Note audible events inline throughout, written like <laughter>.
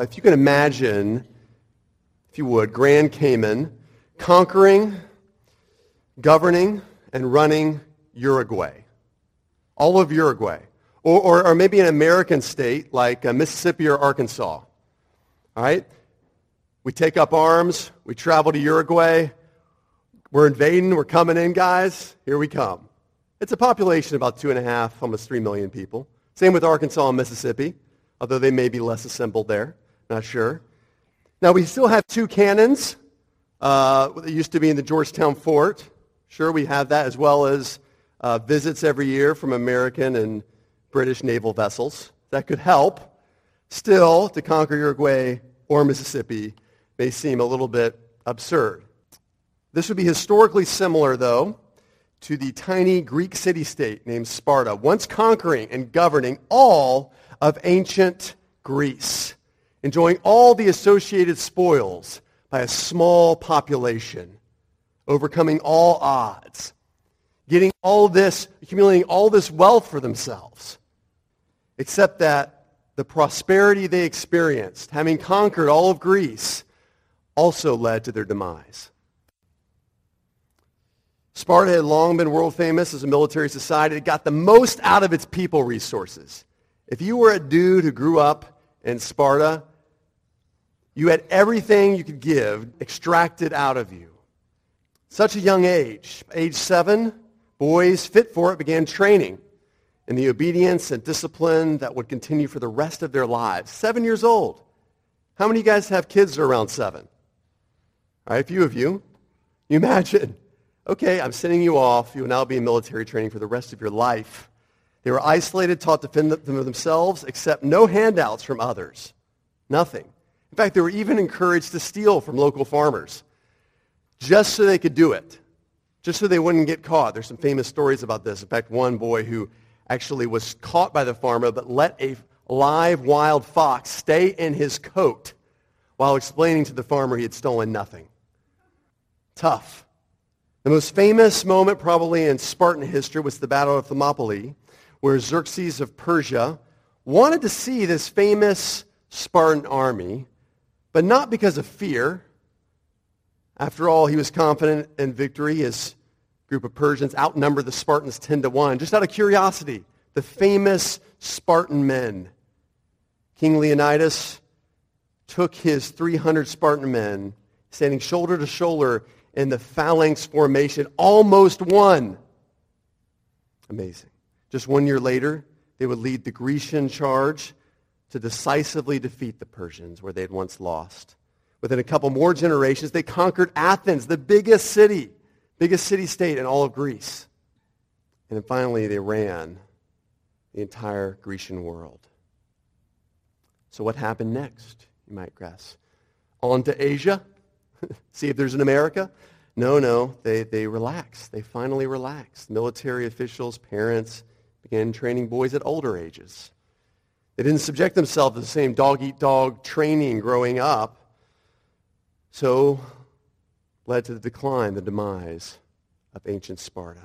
If you can imagine, if you would, Grand Cayman conquering, governing, and running Uruguay. All of Uruguay. Or, or, or maybe an American state like uh, Mississippi or Arkansas. All right? We take up arms. We travel to Uruguay. We're invading. We're coming in, guys. Here we come. It's a population of about two and a half, almost three million people. Same with Arkansas and Mississippi, although they may be less assembled there. Not sure. Now, we still have two cannons uh, that used to be in the Georgetown fort. Sure, we have that, as well as uh, visits every year from American and British naval vessels. That could help. Still, to conquer Uruguay or Mississippi may seem a little bit absurd. This would be historically similar, though, to the tiny Greek city-state named Sparta, once conquering and governing all of ancient Greece enjoying all the associated spoils by a small population, overcoming all odds, getting all this, accumulating all this wealth for themselves, except that the prosperity they experienced, having conquered all of Greece, also led to their demise. Sparta had long been world famous as a military society. It got the most out of its people resources. If you were a dude who grew up in Sparta, you had everything you could give extracted out of you. Such a young age, age seven, boys fit for it began training in the obedience and discipline that would continue for the rest of their lives. Seven years old. How many of you guys have kids that are around seven? All right, a few of you. You imagine, okay, I'm sending you off. You will now be in military training for the rest of your life. They were isolated, taught to fend for themselves, accept no handouts from others. Nothing. In fact, they were even encouraged to steal from local farmers just so they could do it, just so they wouldn't get caught. There's some famous stories about this. In fact, one boy who actually was caught by the farmer but let a live wild fox stay in his coat while explaining to the farmer he had stolen nothing. Tough. The most famous moment probably in Spartan history was the Battle of Thermopylae, where Xerxes of Persia wanted to see this famous Spartan army but not because of fear. After all, he was confident in victory. His group of Persians outnumbered the Spartans 10 to 1. Just out of curiosity, the famous Spartan men. King Leonidas took his 300 Spartan men, standing shoulder to shoulder in the phalanx formation, almost won. Amazing. Just one year later, they would lead the Grecian charge to decisively defeat the Persians where they had once lost. Within a couple more generations, they conquered Athens, the biggest city, biggest city-state in all of Greece. And then finally, they ran the entire Grecian world. So what happened next, you might guess? On to Asia? <laughs> See if there's an America? No, no. They, they relaxed. They finally relaxed. Military officials, parents began training boys at older ages. They didn't subject themselves to the same dog-eat-dog training growing up. So led to the decline, the demise of ancient Sparta.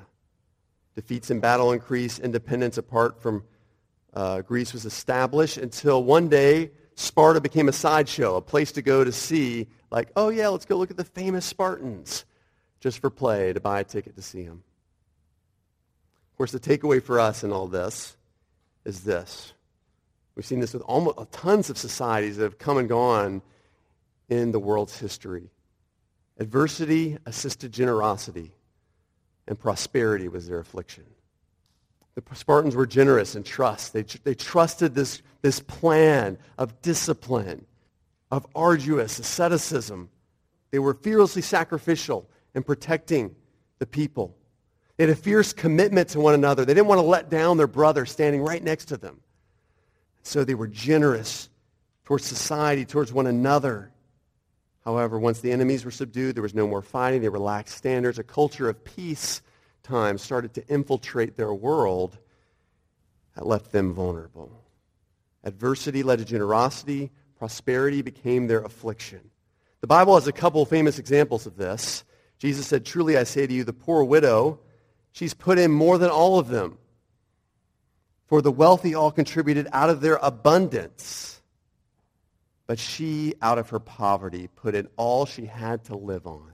Defeats in battle increased. Independence apart from uh, Greece was established until one day Sparta became a sideshow, a place to go to see, like, oh yeah, let's go look at the famous Spartans, just for play, to buy a ticket to see them. Of course, the takeaway for us in all this is this. We've seen this with almost, uh, tons of societies that have come and gone in the world's history. Adversity assisted generosity, and prosperity was their affliction. The Spartans were generous in trust. They, they trusted this, this plan of discipline, of arduous asceticism. They were fearlessly sacrificial in protecting the people. They had a fierce commitment to one another. They didn't want to let down their brother standing right next to them. So they were generous towards society, towards one another. However, once the enemies were subdued, there was no more fighting. They relaxed standards. A culture of peace time started to infiltrate their world that left them vulnerable. Adversity led to generosity. Prosperity became their affliction. The Bible has a couple famous examples of this. Jesus said, Truly I say to you, the poor widow, she's put in more than all of them. For the wealthy all contributed out of their abundance. but she, out of her poverty, put in all she had to live on.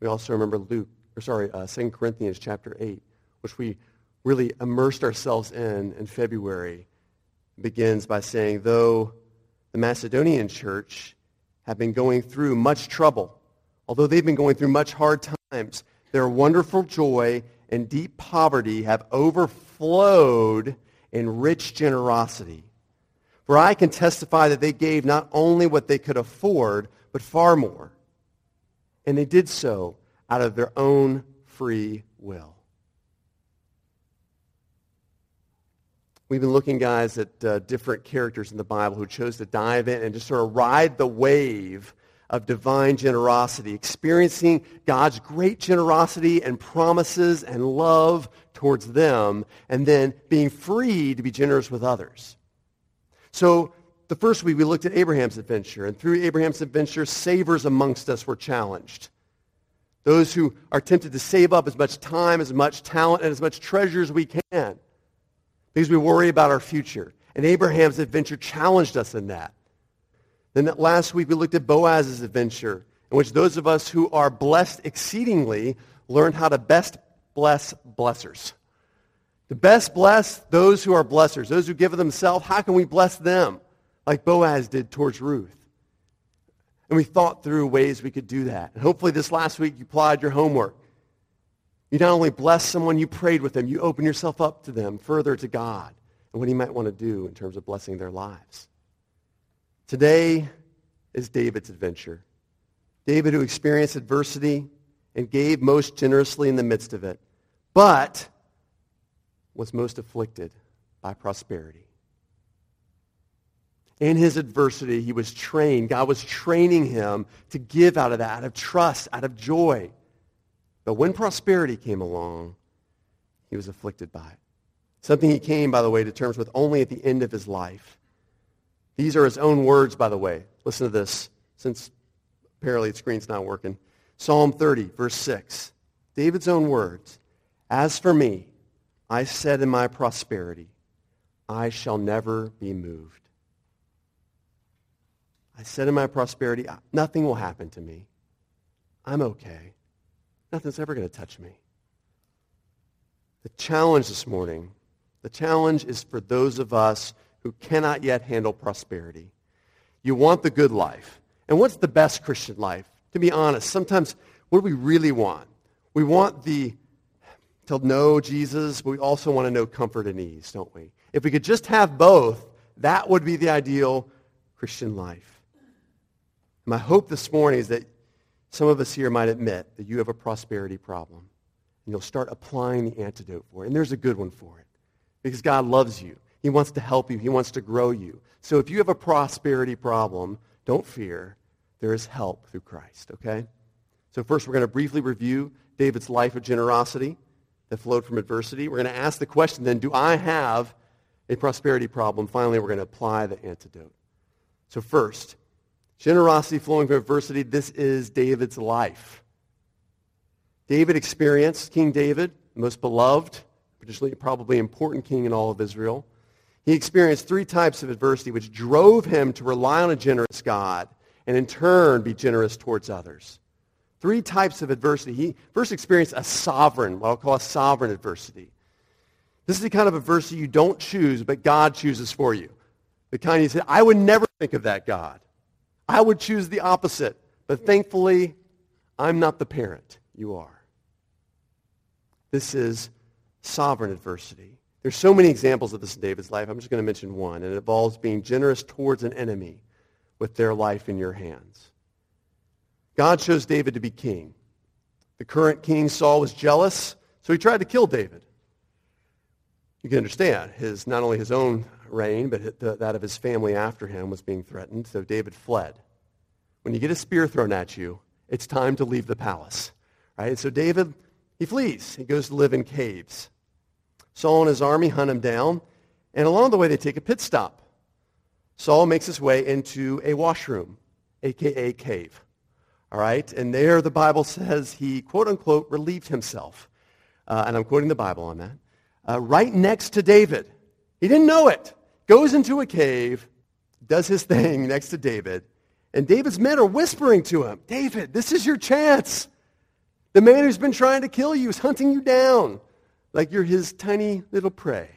We also remember Luke, or sorry, uh, 2 Corinthians chapter 8, which we really immersed ourselves in in February, begins by saying, though the Macedonian church have been going through much trouble, although they've been going through much hard times, their wonderful joy and deep poverty have overflowed in rich generosity. For I can testify that they gave not only what they could afford, but far more. And they did so out of their own free will. We've been looking, guys, at uh, different characters in the Bible who chose to dive in and just sort of ride the wave of divine generosity, experiencing God's great generosity and promises and love towards them, and then being free to be generous with others. So the first week we looked at Abraham's adventure, and through Abraham's adventure, savers amongst us were challenged. Those who are tempted to save up as much time, as much talent, and as much treasure as we can because we worry about our future. And Abraham's adventure challenged us in that. And then last week we looked at Boaz's adventure, in which those of us who are blessed exceedingly learned how to best bless blessers. To best bless those who are blessers, those who give of themselves, how can we bless them like Boaz did towards Ruth? And we thought through ways we could do that. And hopefully this last week you applied your homework. You not only bless someone, you prayed with them, you open yourself up to them, further to God, and what he might want to do in terms of blessing their lives. Today is David's adventure. David who experienced adversity and gave most generously in the midst of it, but was most afflicted by prosperity. In his adversity, he was trained. God was training him to give out of that, out of trust, out of joy. But when prosperity came along, he was afflicted by it. Something he came, by the way, to terms with only at the end of his life. These are his own words, by the way. Listen to this, since apparently the screen's not working. Psalm 30, verse 6. David's own words. As for me, I said in my prosperity, I shall never be moved. I said in my prosperity, nothing will happen to me. I'm okay. Nothing's ever going to touch me. The challenge this morning, the challenge is for those of us who cannot yet handle prosperity. You want the good life. And what's the best Christian life? To be honest, sometimes what do we really want? We want the to know Jesus, but we also want to know comfort and ease, don't we? If we could just have both, that would be the ideal Christian life. My hope this morning is that some of us here might admit that you have a prosperity problem, and you'll start applying the antidote for it. And there's a good one for it, because God loves you. He wants to help you. He wants to grow you. So if you have a prosperity problem, don't fear. There is help through Christ, okay? So first we're going to briefly review David's life of generosity that flowed from adversity. We're going to ask the question then, do I have a prosperity problem? Finally, we're going to apply the antidote. So first, generosity flowing from adversity, this is David's life. David experienced, King David, most beloved, potentially probably important king in all of Israel. He experienced three types of adversity which drove him to rely on a generous God and in turn be generous towards others. Three types of adversity. He first experienced a sovereign, what I'll call a sovereign adversity. This is the kind of adversity you don't choose, but God chooses for you. The kind you say, I would never think of that God. I would choose the opposite. But thankfully, I'm not the parent. You are. This is sovereign adversity. There's so many examples of this in David's life. I'm just going to mention one, and it involves being generous towards an enemy with their life in your hands. God chose David to be king. The current king, Saul, was jealous, so he tried to kill David. You can understand, his, not only his own reign, but that of his family after him was being threatened, so David fled. When you get a spear thrown at you, it's time to leave the palace. Right? so David, he flees. He goes to live in caves. Saul and his army hunt him down, and along the way they take a pit stop. Saul makes his way into a washroom, a.k.a. cave. All right? And there the Bible says he, quote unquote, relieved himself. Uh, and I'm quoting the Bible on that. Uh, right next to David. He didn't know it. Goes into a cave does his thing <laughs> next to David, and David's men are whispering to him, David, this is your chance. The man who's been trying to kill you is hunting you down like you're his tiny little prey.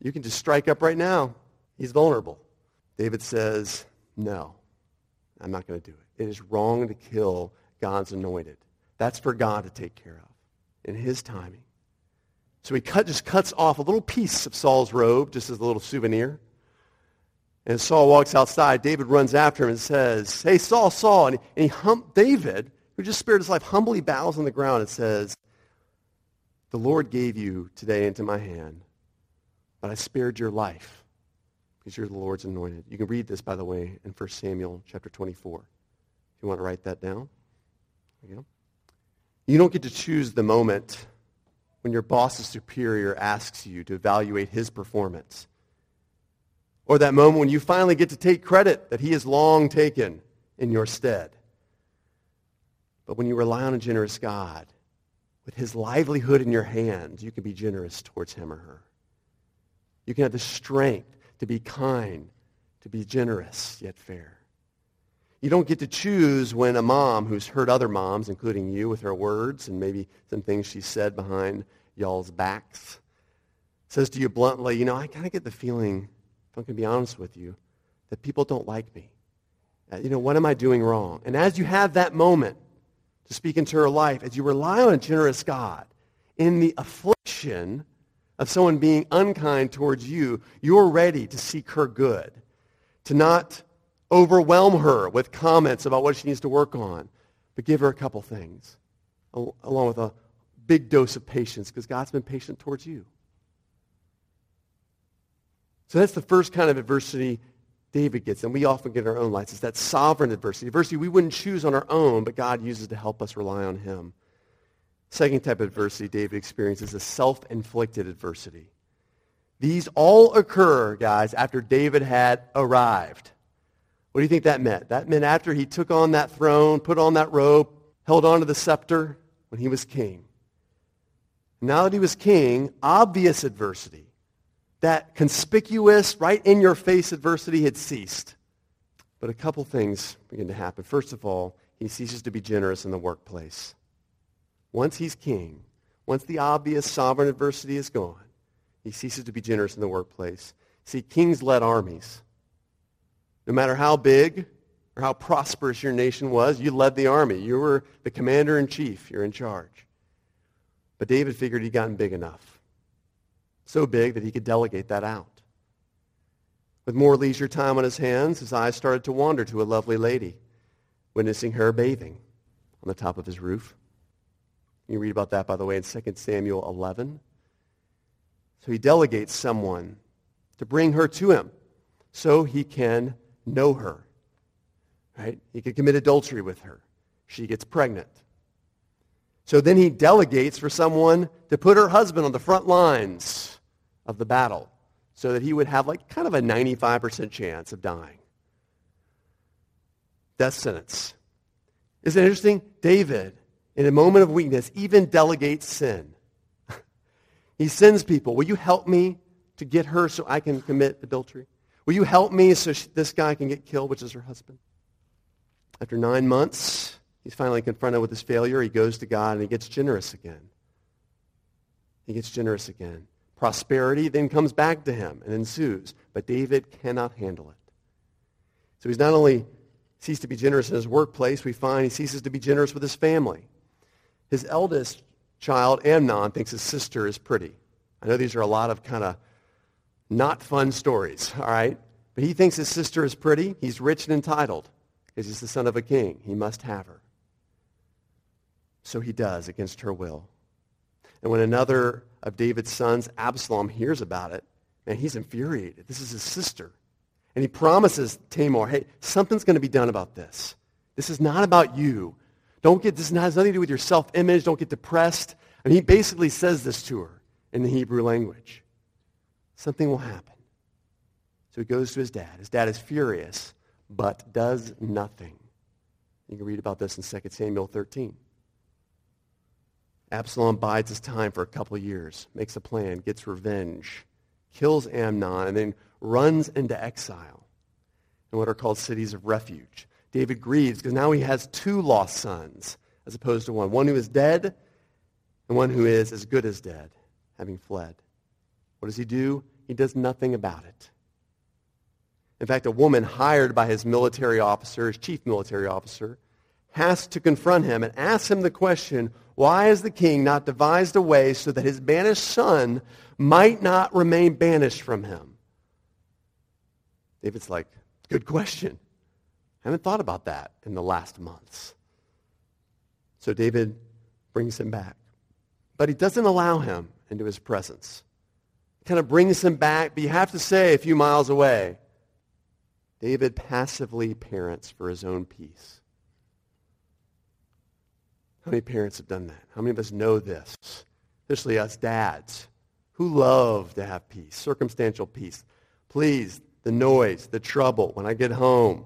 You can just strike up right now. He's vulnerable. David says, no, I'm not going to do it. It is wrong to kill God's anointed. That's for God to take care of in his timing. So he cut, just cuts off a little piece of Saul's robe, just as a little souvenir. And Saul walks outside. David runs after him and says, hey, Saul, Saul. And, and he David, who just spared his life, humbly bows on the ground and says, the Lord gave you today into my hand, but I spared your life because you're the Lord's anointed. You can read this, by the way, in 1 Samuel chapter 24. If you want to write that down. You, go. you don't get to choose the moment when your boss's superior asks you to evaluate his performance. Or that moment when you finally get to take credit that he has long taken in your stead. But when you rely on a generous God, with his livelihood in your hands, you can be generous towards him or her. You can have the strength to be kind, to be generous, yet fair. You don't get to choose when a mom who's hurt other moms, including you, with her words and maybe some things she said behind y'all's backs, says to you bluntly, you know, I kind of get the feeling, if I'm going to be honest with you, that people don't like me. Uh, you know, what am I doing wrong? And as you have that moment to speak into her life, as you rely on a generous God, in the affliction of someone being unkind towards you, you're ready to seek her good, to not overwhelm her with comments about what she needs to work on, but give her a couple things, along with a big dose of patience, because God's been patient towards you. So that's the first kind of adversity David gets, and we often get our own lives. It's that sovereign adversity, adversity we wouldn't choose on our own, but God uses to help us rely on him. Second type of adversity David experiences is self-inflicted adversity. These all occur, guys, after David had arrived. What do you think that meant? That meant after he took on that throne, put on that robe, held on to the scepter when he was king. Now that he was king, obvious adversity that conspicuous, right in your face adversity had ceased. But a couple things begin to happen. First of all, he ceases to be generous in the workplace. Once he's king, once the obvious sovereign adversity is gone, he ceases to be generous in the workplace. See, kings led armies. No matter how big or how prosperous your nation was, you led the army. You were the commander in chief. You're in charge. But David figured he'd gotten big enough so big that he could delegate that out. With more leisure time on his hands, his eyes started to wander to a lovely lady, witnessing her bathing on the top of his roof. You read about that, by the way, in 2 Samuel 11. So he delegates someone to bring her to him so he can know her. Right? He can commit adultery with her. She gets pregnant. So then he delegates for someone to put her husband on the front lines of the battle so that he would have like kind of a 95% chance of dying. Death sentence. Isn't it interesting? David, in a moment of weakness, even delegates sin. <laughs> he sends people, will you help me to get her so I can commit adultery? Will you help me so she, this guy can get killed, which is her husband? After nine months, he's finally confronted with his failure. He goes to God and he gets generous again. He gets generous again. Prosperity then comes back to him and ensues. But David cannot handle it. So he's not only ceased to be generous in his workplace, we find he ceases to be generous with his family. His eldest child, Amnon, thinks his sister is pretty. I know these are a lot of kind of not fun stories, all right? But he thinks his sister is pretty. He's rich and entitled because he's the son of a king. He must have her. So he does against her will. And when another of David's sons, Absalom, hears about it, man, he's infuriated. This is his sister. And he promises Tamar, hey, something's going to be done about this. This is not about you. Don't get, this has nothing to do with your self-image. Don't get depressed. And he basically says this to her in the Hebrew language. Something will happen. So he goes to his dad. His dad is furious, but does nothing. You can read about this in 2 Samuel 13. Absalom bides his time for a couple years, makes a plan, gets revenge, kills Amnon, and then runs into exile. in what are called cities of refuge. David grieves because now he has two lost sons as opposed to one. One who is dead and one who is as good as dead, having fled. What does he do? He does nothing about it. In fact, a woman hired by his military officer, his chief military officer, has to confront him and ask him the question, why has the king not devised a way so that his banished son might not remain banished from him? David's like, good question. I haven't thought about that in the last months. So David brings him back. But he doesn't allow him into his presence. Kind of brings him back, but you have to say a few miles away. David passively parents for his own peace. How many parents have done that? How many of us know this? Especially us dads who love to have peace, circumstantial peace. Please, the noise, the trouble, when I get home.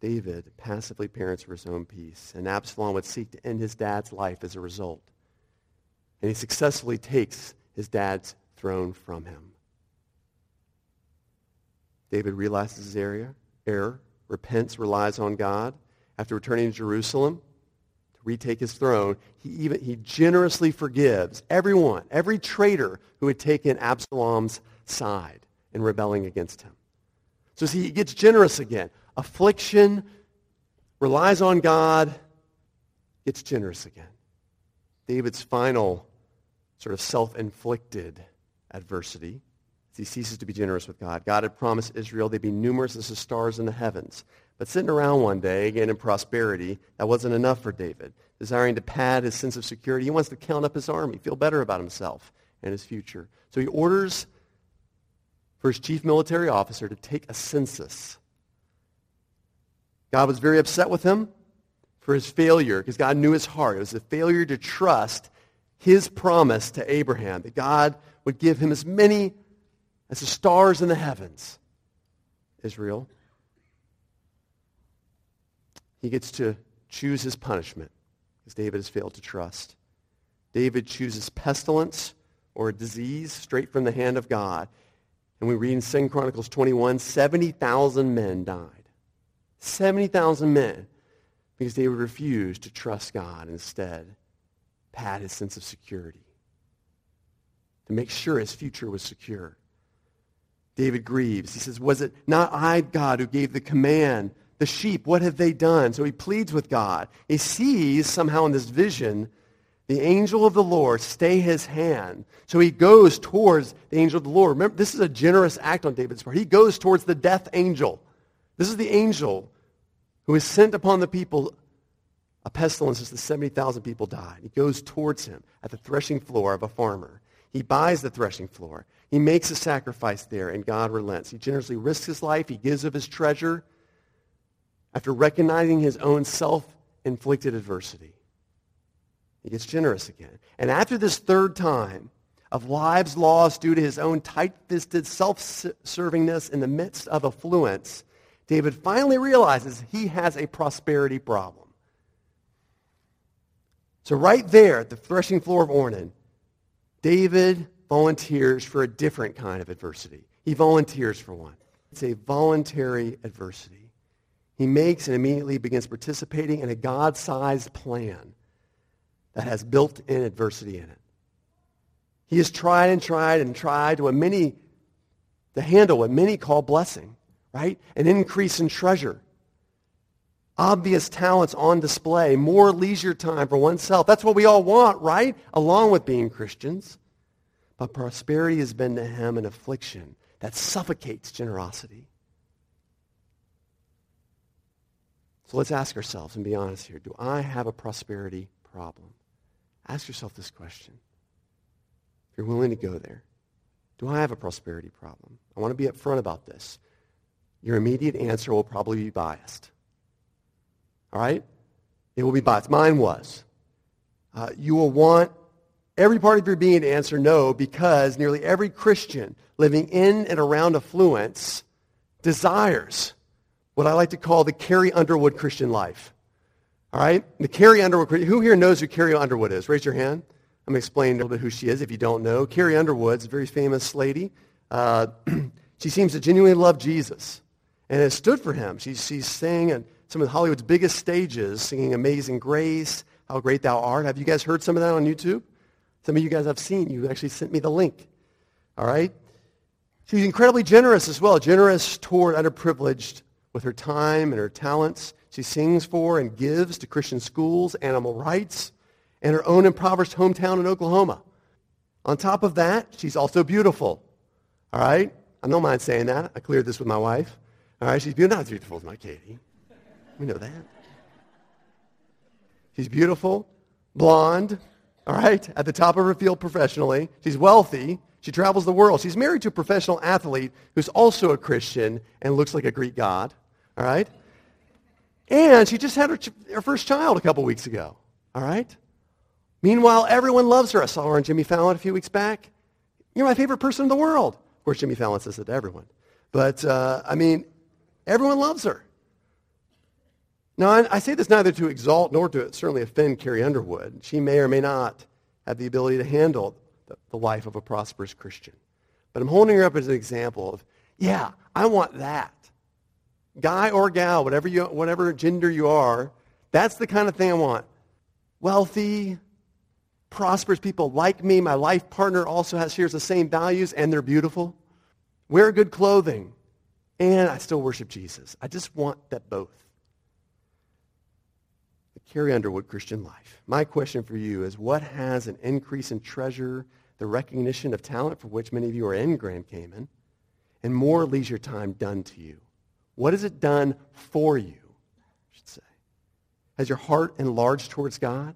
David passively parents for his own peace, and Absalom would seek to end his dad's life as a result. And he successfully takes his dad's throne from him. David realizes his area, error, repents, relies on God. After returning to Jerusalem retake his throne, he, even, he generously forgives everyone, every traitor who had taken Absalom's side in rebelling against him. So see, he gets generous again. Affliction, relies on God, gets generous again. David's final sort of self-inflicted adversity he ceases to be generous with God. God had promised Israel they'd be numerous as the stars in the heavens. But sitting around one day, again in prosperity, that wasn't enough for David. Desiring to pad his sense of security, he wants to count up his army, feel better about himself and his future. So he orders for his chief military officer to take a census. God was very upset with him for his failure because God knew his heart. It was a failure to trust his promise to Abraham that God would give him as many as the stars in the heavens. Israel. He gets to choose his punishment because David has failed to trust. David chooses pestilence or disease straight from the hand of God. And we read in 2 Chronicles 21, 70,000 men died. 70,000 men because they refused to trust God instead, pad his sense of security, to make sure his future was secure. David grieves. He says, was it not I, God, who gave the command? The sheep, what have they done? So he pleads with God. He sees somehow in this vision the angel of the Lord stay his hand. So he goes towards the angel of the Lord. Remember, this is a generous act on David's part. He goes towards the death angel. This is the angel who is sent upon the people a pestilence as the 70,000 people died. He goes towards him at the threshing floor of a farmer. He buys the threshing floor. He makes a sacrifice there, and God relents. He generously risks his life. He gives of his treasure after recognizing his own self-inflicted adversity. He gets generous again. And after this third time of lives lost due to his own tight-fisted self-servingness in the midst of affluence, David finally realizes he has a prosperity problem. So right there at the threshing floor of Ornan, David volunteers for a different kind of adversity. He volunteers for one. It's a voluntary adversity. He makes and immediately begins participating in a God-sized plan that has built-in adversity in it. He has tried and tried and tried to, many, to handle what many call blessing, right? An increase in treasure. Obvious talents on display, more leisure time for oneself. That's what we all want, right? Along with being Christians. But prosperity has been to him an affliction that suffocates generosity. So let's ask ourselves and be honest here. Do I have a prosperity problem? Ask yourself this question. If you're willing to go there, do I have a prosperity problem? I want to be upfront about this. Your immediate answer will probably be biased. All right? It will be biased. Mine was. Uh, you will want every part of your being to answer no because nearly every Christian living in and around affluence desires what I like to call the Carrie Underwood Christian life. All right? The Carrie Underwood, who here knows who Carrie Underwood is? Raise your hand. I'm going to explain a little bit who she is if you don't know. Carrie Underwood's a very famous lady. Uh, <clears throat> she seems to genuinely love Jesus. and has stood for him. She's, she's sang on some of Hollywood's biggest stages, singing Amazing Grace, How Great Thou Art. Have you guys heard some of that on YouTube? Some of you guys have seen. You actually sent me the link. All right? She's incredibly generous as well, generous toward underprivileged with her time and her talents. She sings for and gives to Christian schools, animal rights, and her own impoverished hometown in Oklahoma. On top of that, she's also beautiful. All right? I don't mind saying that. I cleared this with my wife. All right? She's beautiful. Not as beautiful as my Katie. We know that. She's beautiful, blonde, all right, at the top of her field professionally. She's wealthy. She travels the world. She's married to a professional athlete who's also a Christian and looks like a Greek god. All right? And she just had her, her first child a couple weeks ago. All right? Meanwhile, everyone loves her. I saw her on Jimmy Fallon a few weeks back. You're my favorite person in the world. Of course, Jimmy Fallon says it to everyone. But, uh, I mean, everyone loves her. Now, I, I say this neither to exalt nor to certainly offend Carrie Underwood. She may or may not have the ability to handle the, the life of a prosperous Christian. But I'm holding her up as an example of, yeah, I want that. Guy or gal, whatever, you, whatever gender you are, that's the kind of thing I want. Wealthy, prosperous people like me. My life partner also has, shares the same values, and they're beautiful. Wear good clothing. And I still worship Jesus. I just want that both. The Carrie Underwood Christian life. My question for you is what has an increase in treasure, the recognition of talent for which many of you are in Grand Cayman, and more leisure time done to you? What has it done for you, I should say? Has your heart enlarged towards God?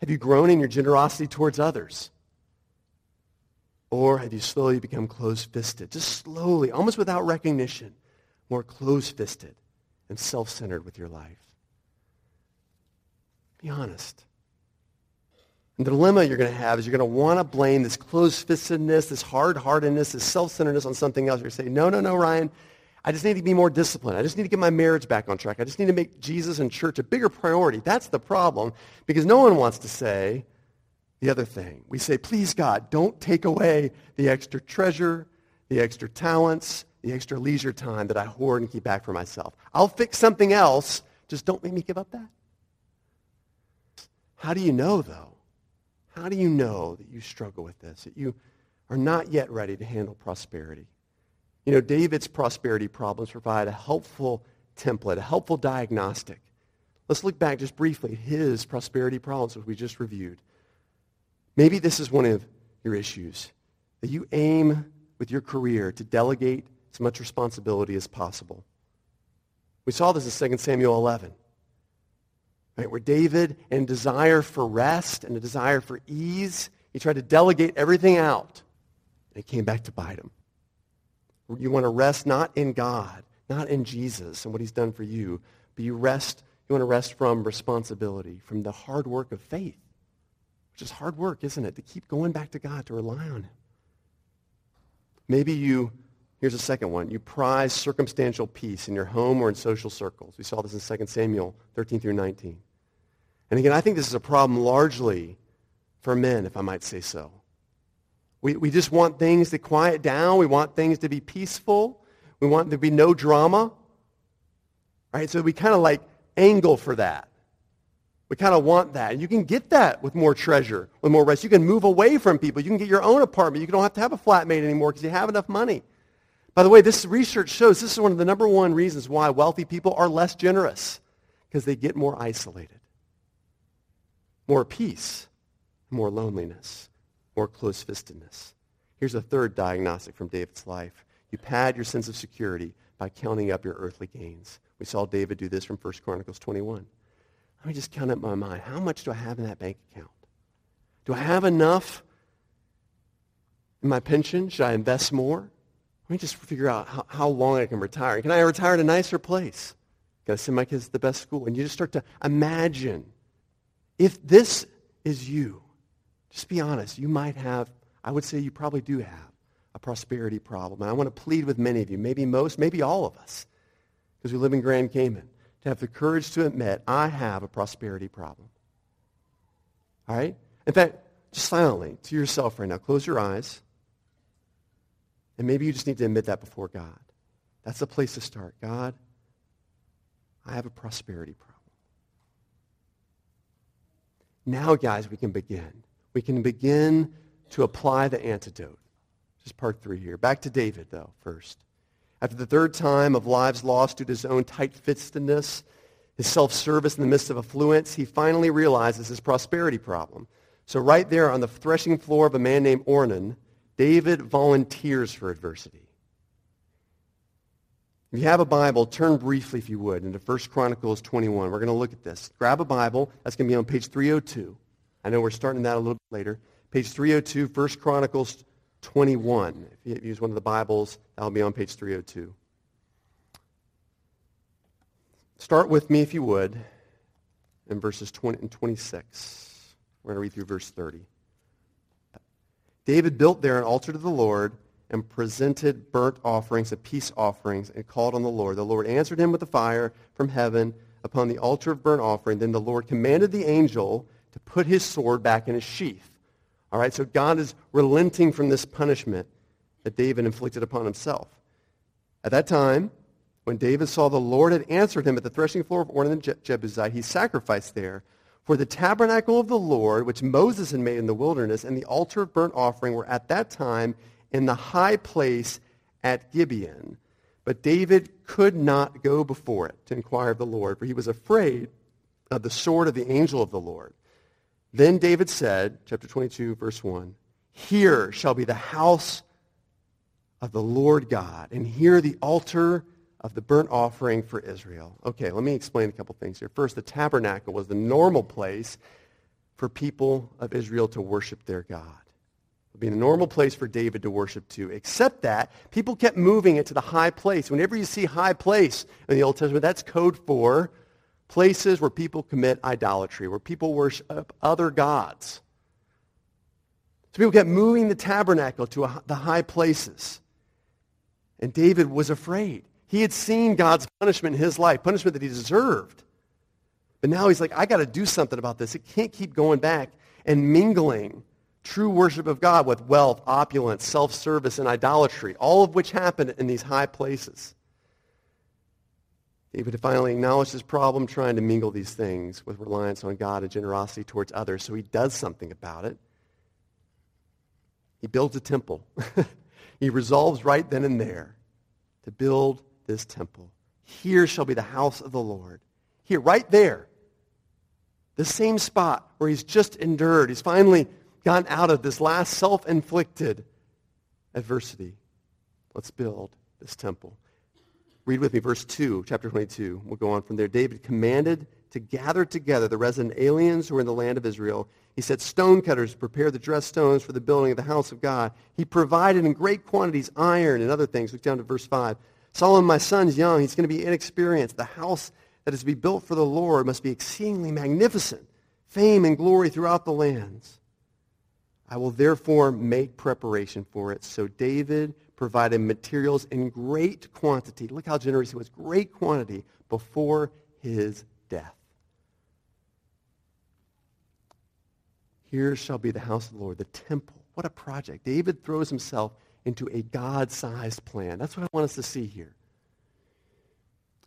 Have you grown in your generosity towards others? Or have you slowly become closed-fisted, just slowly, almost without recognition, more closed-fisted and self-centered with your life? Be honest. And the dilemma you're going to have is you're going to want to blame this closed-fistedness, this hard-heartedness, this self-centeredness on something else. You're going to say, no, no, no, Ryan, I just need to be more disciplined. I just need to get my marriage back on track. I just need to make Jesus and church a bigger priority. That's the problem because no one wants to say the other thing. We say, please, God, don't take away the extra treasure, the extra talents, the extra leisure time that I hoard and keep back for myself. I'll fix something else. Just don't make me give up that. How do you know, though? How do you know that you struggle with this, that you are not yet ready to handle prosperity? You know, David's prosperity problems provide a helpful template, a helpful diagnostic. Let's look back just briefly at his prosperity problems that we just reviewed. Maybe this is one of your issues, that you aim with your career to delegate as much responsibility as possible. We saw this in 2 Samuel 11, right, where David, in desire for rest and a desire for ease, he tried to delegate everything out, and it came back to bite him. You want to rest not in God, not in Jesus and what he's done for you, but you rest, you want to rest from responsibility, from the hard work of faith, which is hard work, isn't it? To keep going back to God, to rely on him. Maybe you, here's a second one, you prize circumstantial peace in your home or in social circles. We saw this in 2 Samuel 13 through 19. And again, I think this is a problem largely for men, if I might say so. We, we just want things to quiet down. We want things to be peaceful. We want there to be no drama. Right? So we kind of like angle for that. We kind of want that. And you can get that with more treasure, with more rest. You can move away from people. You can get your own apartment. You don't have to have a flatmate anymore because you have enough money. By the way, this research shows this is one of the number one reasons why wealthy people are less generous because they get more isolated. More peace, more loneliness more close-fistedness. Here's a third diagnostic from David's life. You pad your sense of security by counting up your earthly gains. We saw David do this from 1 Chronicles 21. Let me just count up my mind. How much do I have in that bank account? Do I have enough in my pension? Should I invest more? Let me just figure out how, how long I can retire. Can I retire at a nicer place? Can I send my kids to the best school? And you just start to imagine if this is you, just be honest. You might have, I would say you probably do have a prosperity problem. And I want to plead with many of you, maybe most, maybe all of us, because we live in Grand Cayman, to have the courage to admit, I have a prosperity problem. All right? In fact, just silently to yourself right now, close your eyes. And maybe you just need to admit that before God. That's the place to start. God, I have a prosperity problem. Now, guys, we can begin. We can begin to apply the antidote. Just part three here. Back to David, though, first. After the third time of lives lost due to his own tight-fistedness, his self-service in the midst of affluence, he finally realizes his prosperity problem. So right there on the threshing floor of a man named Ornan, David volunteers for adversity. If you have a Bible, turn briefly, if you would, into 1 Chronicles 21. We're going to look at this. Grab a Bible. That's going to be on page 302. I know we're starting that a little bit later. Page 302, 1 Chronicles 21. If you use one of the Bibles, that'll be on page 302. Start with me, if you would, in verses 20 and 26. We're going to read through verse 30. David built there an altar to the Lord and presented burnt offerings and peace offerings and called on the Lord. The Lord answered him with a fire from heaven upon the altar of burnt offering. Then the Lord commanded the angel to put his sword back in his sheath. All right, so God is relenting from this punishment that David inflicted upon himself. At that time, when David saw the Lord had answered him at the threshing floor of Ornan the Jebusite, he sacrificed there. For the tabernacle of the Lord, which Moses had made in the wilderness, and the altar of burnt offering were at that time in the high place at Gibeon. But David could not go before it to inquire of the Lord, for he was afraid of the sword of the angel of the Lord. Then David said, chapter 22, verse 1, Here shall be the house of the Lord God, and here the altar of the burnt offering for Israel. Okay, let me explain a couple things here. First, the tabernacle was the normal place for people of Israel to worship their God It would be the normal place for David to worship to, except that people kept moving it to the high place. Whenever you see high place in the Old Testament, that's code for places where people commit idolatry, where people worship other gods. So people kept moving the tabernacle to a, the high places. And David was afraid. He had seen God's punishment in his life, punishment that he deserved. But now he's like, I got to do something about this. It can't keep going back and mingling true worship of God with wealth, opulence, self-service, and idolatry, all of which happen in these high places. David finally acknowledged his problem trying to mingle these things with reliance on God and generosity towards others, so he does something about it. He builds a temple. <laughs> he resolves right then and there to build this temple. Here shall be the house of the Lord. Here, right there. The same spot where he's just endured. He's finally gotten out of this last self-inflicted adversity. Let's build this temple. Read with me verse 2, chapter 22. We'll go on from there. David commanded to gather together the resident aliens who were in the land of Israel. He said stonecutters to prepare the dressed stones for the building of the house of God. He provided in great quantities iron and other things. Look down to verse 5. Solomon, my son's young. He's going to be inexperienced. The house that is to be built for the Lord must be exceedingly magnificent, fame and glory throughout the lands. I will therefore make preparation for it. So David provided materials in great quantity. Look how generous he was. Great quantity before his death. Here shall be the house of the Lord, the temple. What a project. David throws himself into a God-sized plan. That's what I want us to see here.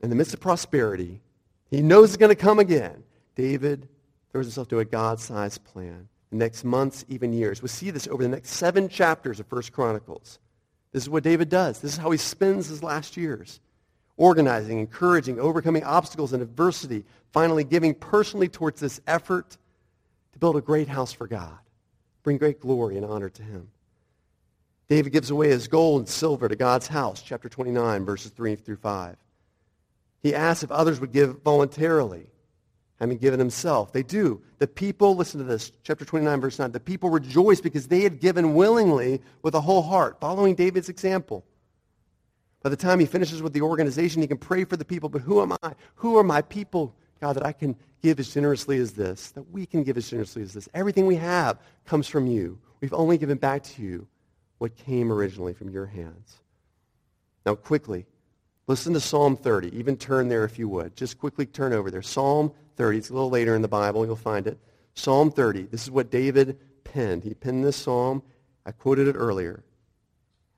In the midst of prosperity, he knows it's going to come again. David throws himself to a God-sized plan next months, even years. We'll see this over the next seven chapters of First Chronicles. This is what David does. This is how he spends his last years. Organizing, encouraging, overcoming obstacles and adversity, finally giving personally towards this effort to build a great house for God, bring great glory and honor to him. David gives away his gold and silver to God's house, chapter 29, verses 3 through 5. He asks if others would give voluntarily having given himself. They do. The people, listen to this, chapter 29, verse 9. The people rejoiced because they had given willingly with a whole heart, following David's example. By the time he finishes with the organization, he can pray for the people. But who am I? Who are my people, God, that I can give as generously as this, that we can give as generously as this? Everything we have comes from you. We've only given back to you what came originally from your hands. Now, quickly, listen to Psalm 30. Even turn there if you would. Just quickly turn over there. Psalm 30. It's a little later in the Bible. You'll find it. Psalm 30. This is what David penned. He penned this psalm. I quoted it earlier.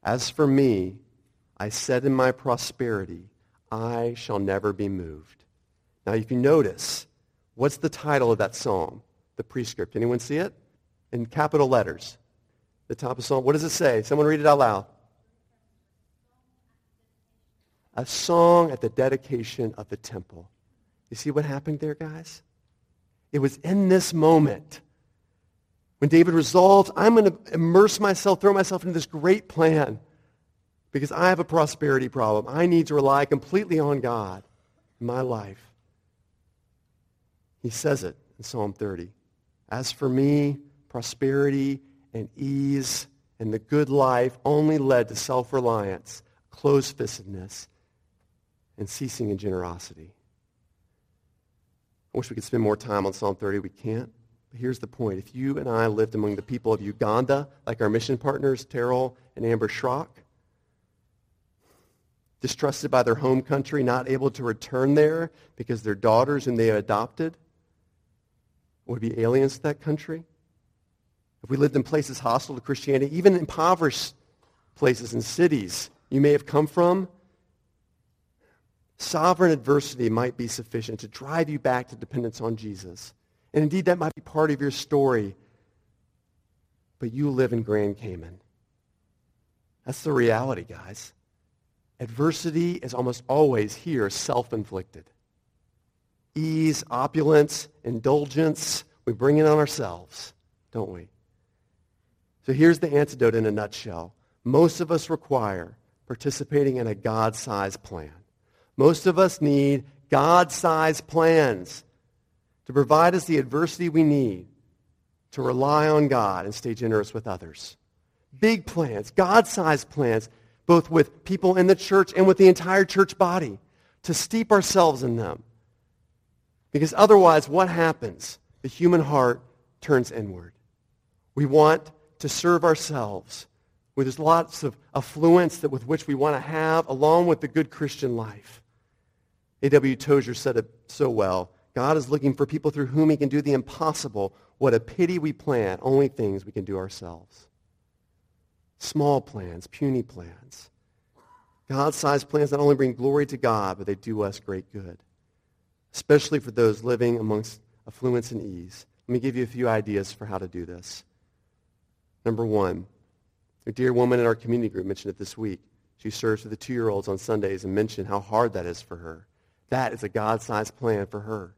As for me, I said in my prosperity, I shall never be moved. Now, if you notice, what's the title of that psalm? The prescript. Anyone see it? In capital letters. The top of psalm. What does it say? Someone read it out loud. A song at the dedication of the temple. You see what happened there, guys? It was in this moment when David resolved, I'm going to immerse myself, throw myself into this great plan because I have a prosperity problem. I need to rely completely on God in my life. He says it in Psalm 30. As for me, prosperity and ease and the good life only led to self-reliance, close-fistedness, and ceasing in generosity. Wish we could spend more time on Psalm 30. We can't. But here's the point. If you and I lived among the people of Uganda, like our mission partners, Terrell and Amber Schrock, distrusted by their home country, not able to return there because their daughters whom they adopted would be aliens to that country, if we lived in places hostile to Christianity, even impoverished places and cities you may have come from, sovereign adversity might be sufficient to drive you back to dependence on Jesus. And indeed, that might be part of your story. But you live in Grand Cayman. That's the reality, guys. Adversity is almost always here self-inflicted. Ease, opulence, indulgence, we bring it on ourselves, don't we? So here's the antidote in a nutshell. Most of us require participating in a God-sized plan. Most of us need God-sized plans to provide us the adversity we need to rely on God and stay generous with others. Big plans, God-sized plans, both with people in the church and with the entire church body, to steep ourselves in them. Because otherwise, what happens? The human heart turns inward. We want to serve ourselves. There's lots of affluence that with which we want to have, along with the good Christian life. A.W. Tozer said it so well. God is looking for people through whom he can do the impossible. What a pity we plan only things we can do ourselves. Small plans, puny plans. God-sized plans not only bring glory to God, but they do us great good, especially for those living amongst affluence and ease. Let me give you a few ideas for how to do this. Number one, a dear woman in our community group mentioned it this week. She serves with the two-year-olds on Sundays and mentioned how hard that is for her. That is a God-sized plan for her.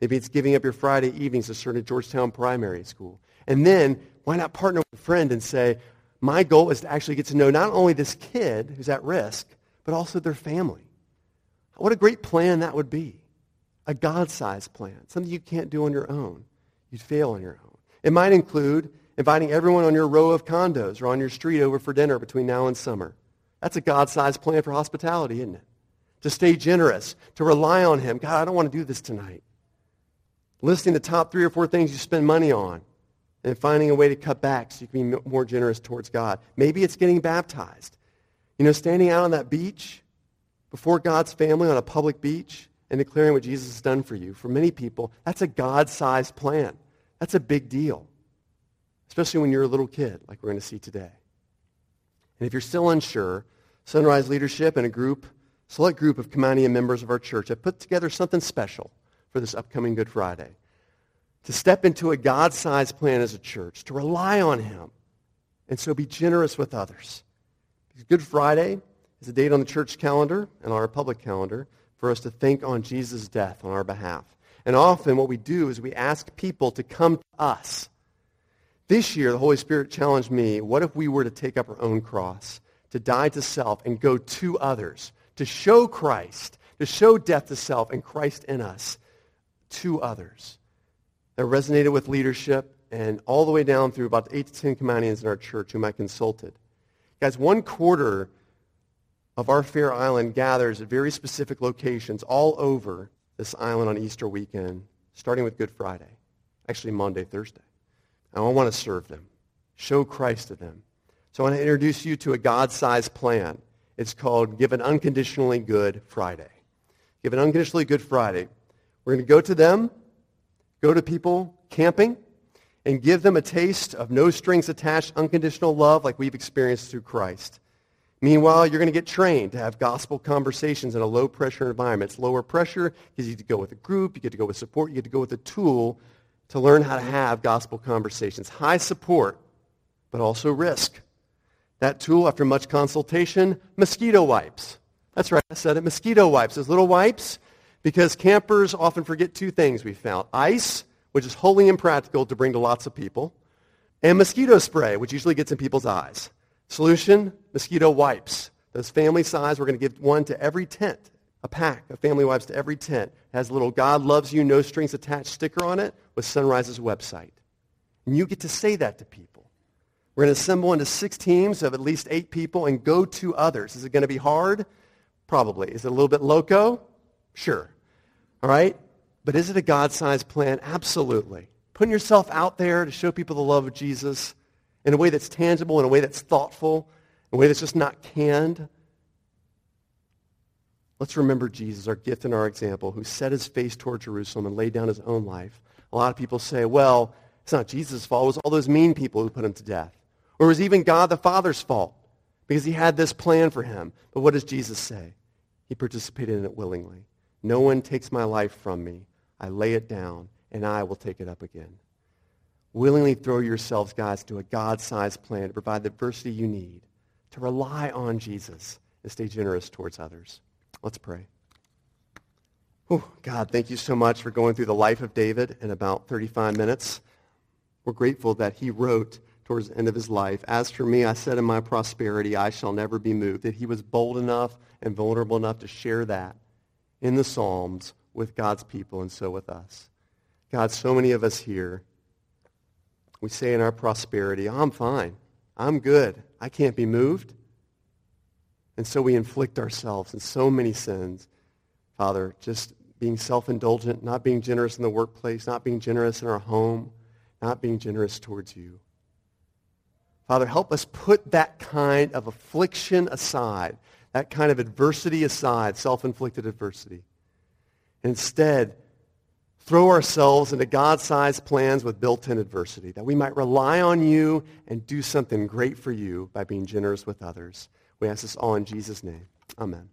Maybe it's giving up your Friday evenings to serve at Georgetown Primary School. And then, why not partner with a friend and say, my goal is to actually get to know not only this kid who's at risk, but also their family. What a great plan that would be. A God-sized plan, something you can't do on your own. You'd fail on your own. It might include inviting everyone on your row of condos or on your street over for dinner between now and summer. That's a God-sized plan for hospitality, isn't it? To stay generous, to rely on him. God, I don't want to do this tonight. Listing the top three or four things you spend money on and finding a way to cut back so you can be more generous towards God. Maybe it's getting baptized. You know, standing out on that beach before God's family on a public beach and declaring what Jesus has done for you. For many people, that's a God-sized plan. That's a big deal, especially when you're a little kid, like we're going to see today. And if you're still unsure, Sunrise Leadership and a group, select group of Caymanian members of our church have put together something special for this upcoming Good Friday to step into a God-sized plan as a church, to rely on him, and so be generous with others. Good Friday is a date on the church calendar and on our public calendar for us to think on Jesus' death on our behalf. And often what we do is we ask people to come to us. This year, the Holy Spirit challenged me, what if we were to take up our own cross, to die to self and go to others, to show Christ, to show death to self and Christ in us to others? that resonated with leadership and all the way down through about eight to ten Caymanians in our church whom I consulted. Guys, one quarter of our Fair Island gathers at very specific locations all over this island on Easter weekend, starting with Good Friday, actually Monday, Thursday. And I want to serve them, show Christ to them. So I want to introduce you to a God-sized plan. It's called Give an Unconditionally Good Friday. Give an Unconditionally Good Friday. We're going to go to them Go to people camping and give them a taste of no strings attached, unconditional love like we've experienced through Christ. Meanwhile, you're going to get trained to have gospel conversations in a low-pressure environment. It's lower pressure because you get to go with a group, you get to go with support, you get to go with a tool to learn how to have gospel conversations. High support, but also risk. That tool, after much consultation, mosquito wipes. That's right, I said it, mosquito wipes. Those little wipes, because campers often forget two things we found. Ice, which is wholly impractical to bring to lots of people, and mosquito spray, which usually gets in people's eyes. Solution, mosquito wipes. Those family size, we're going to give one to every tent, a pack of family wipes to every tent. It has a little God loves you, no strings attached sticker on it with Sunrise's website. And you get to say that to people. We're going to assemble into six teams of at least eight people and go to others. Is it going to be hard? Probably. Is it a little bit loco? Sure. All right? But is it a God-sized plan? Absolutely. Putting yourself out there to show people the love of Jesus in a way that's tangible, in a way that's thoughtful, in a way that's just not canned. Let's remember Jesus, our gift and our example, who set his face toward Jerusalem and laid down his own life. A lot of people say, well, it's not Jesus' fault. It was all those mean people who put him to death. Or was even God the Father's fault because he had this plan for him. But what does Jesus say? He participated in it willingly. No one takes my life from me. I lay it down, and I will take it up again. Willingly throw yourselves, guys, to a God-sized plan to provide the diversity you need, to rely on Jesus and stay generous towards others. Let's pray. Whew, God, thank you so much for going through the life of David in about 35 minutes. We're grateful that he wrote towards the end of his life, As for me, I said in my prosperity, I shall never be moved. That he was bold enough and vulnerable enough to share that in the Psalms with God's people and so with us. God, so many of us here we say in our prosperity, I'm fine. I'm good. I can't be moved. And so we inflict ourselves in so many sins. Father, just being self-indulgent, not being generous in the workplace, not being generous in our home, not being generous towards you. Father, help us put that kind of affliction aside, that kind of adversity aside, self-inflicted adversity. Instead, throw ourselves into God-sized plans with built-in adversity, that we might rely on you and do something great for you by being generous with others. We ask this all in Jesus' name. Amen.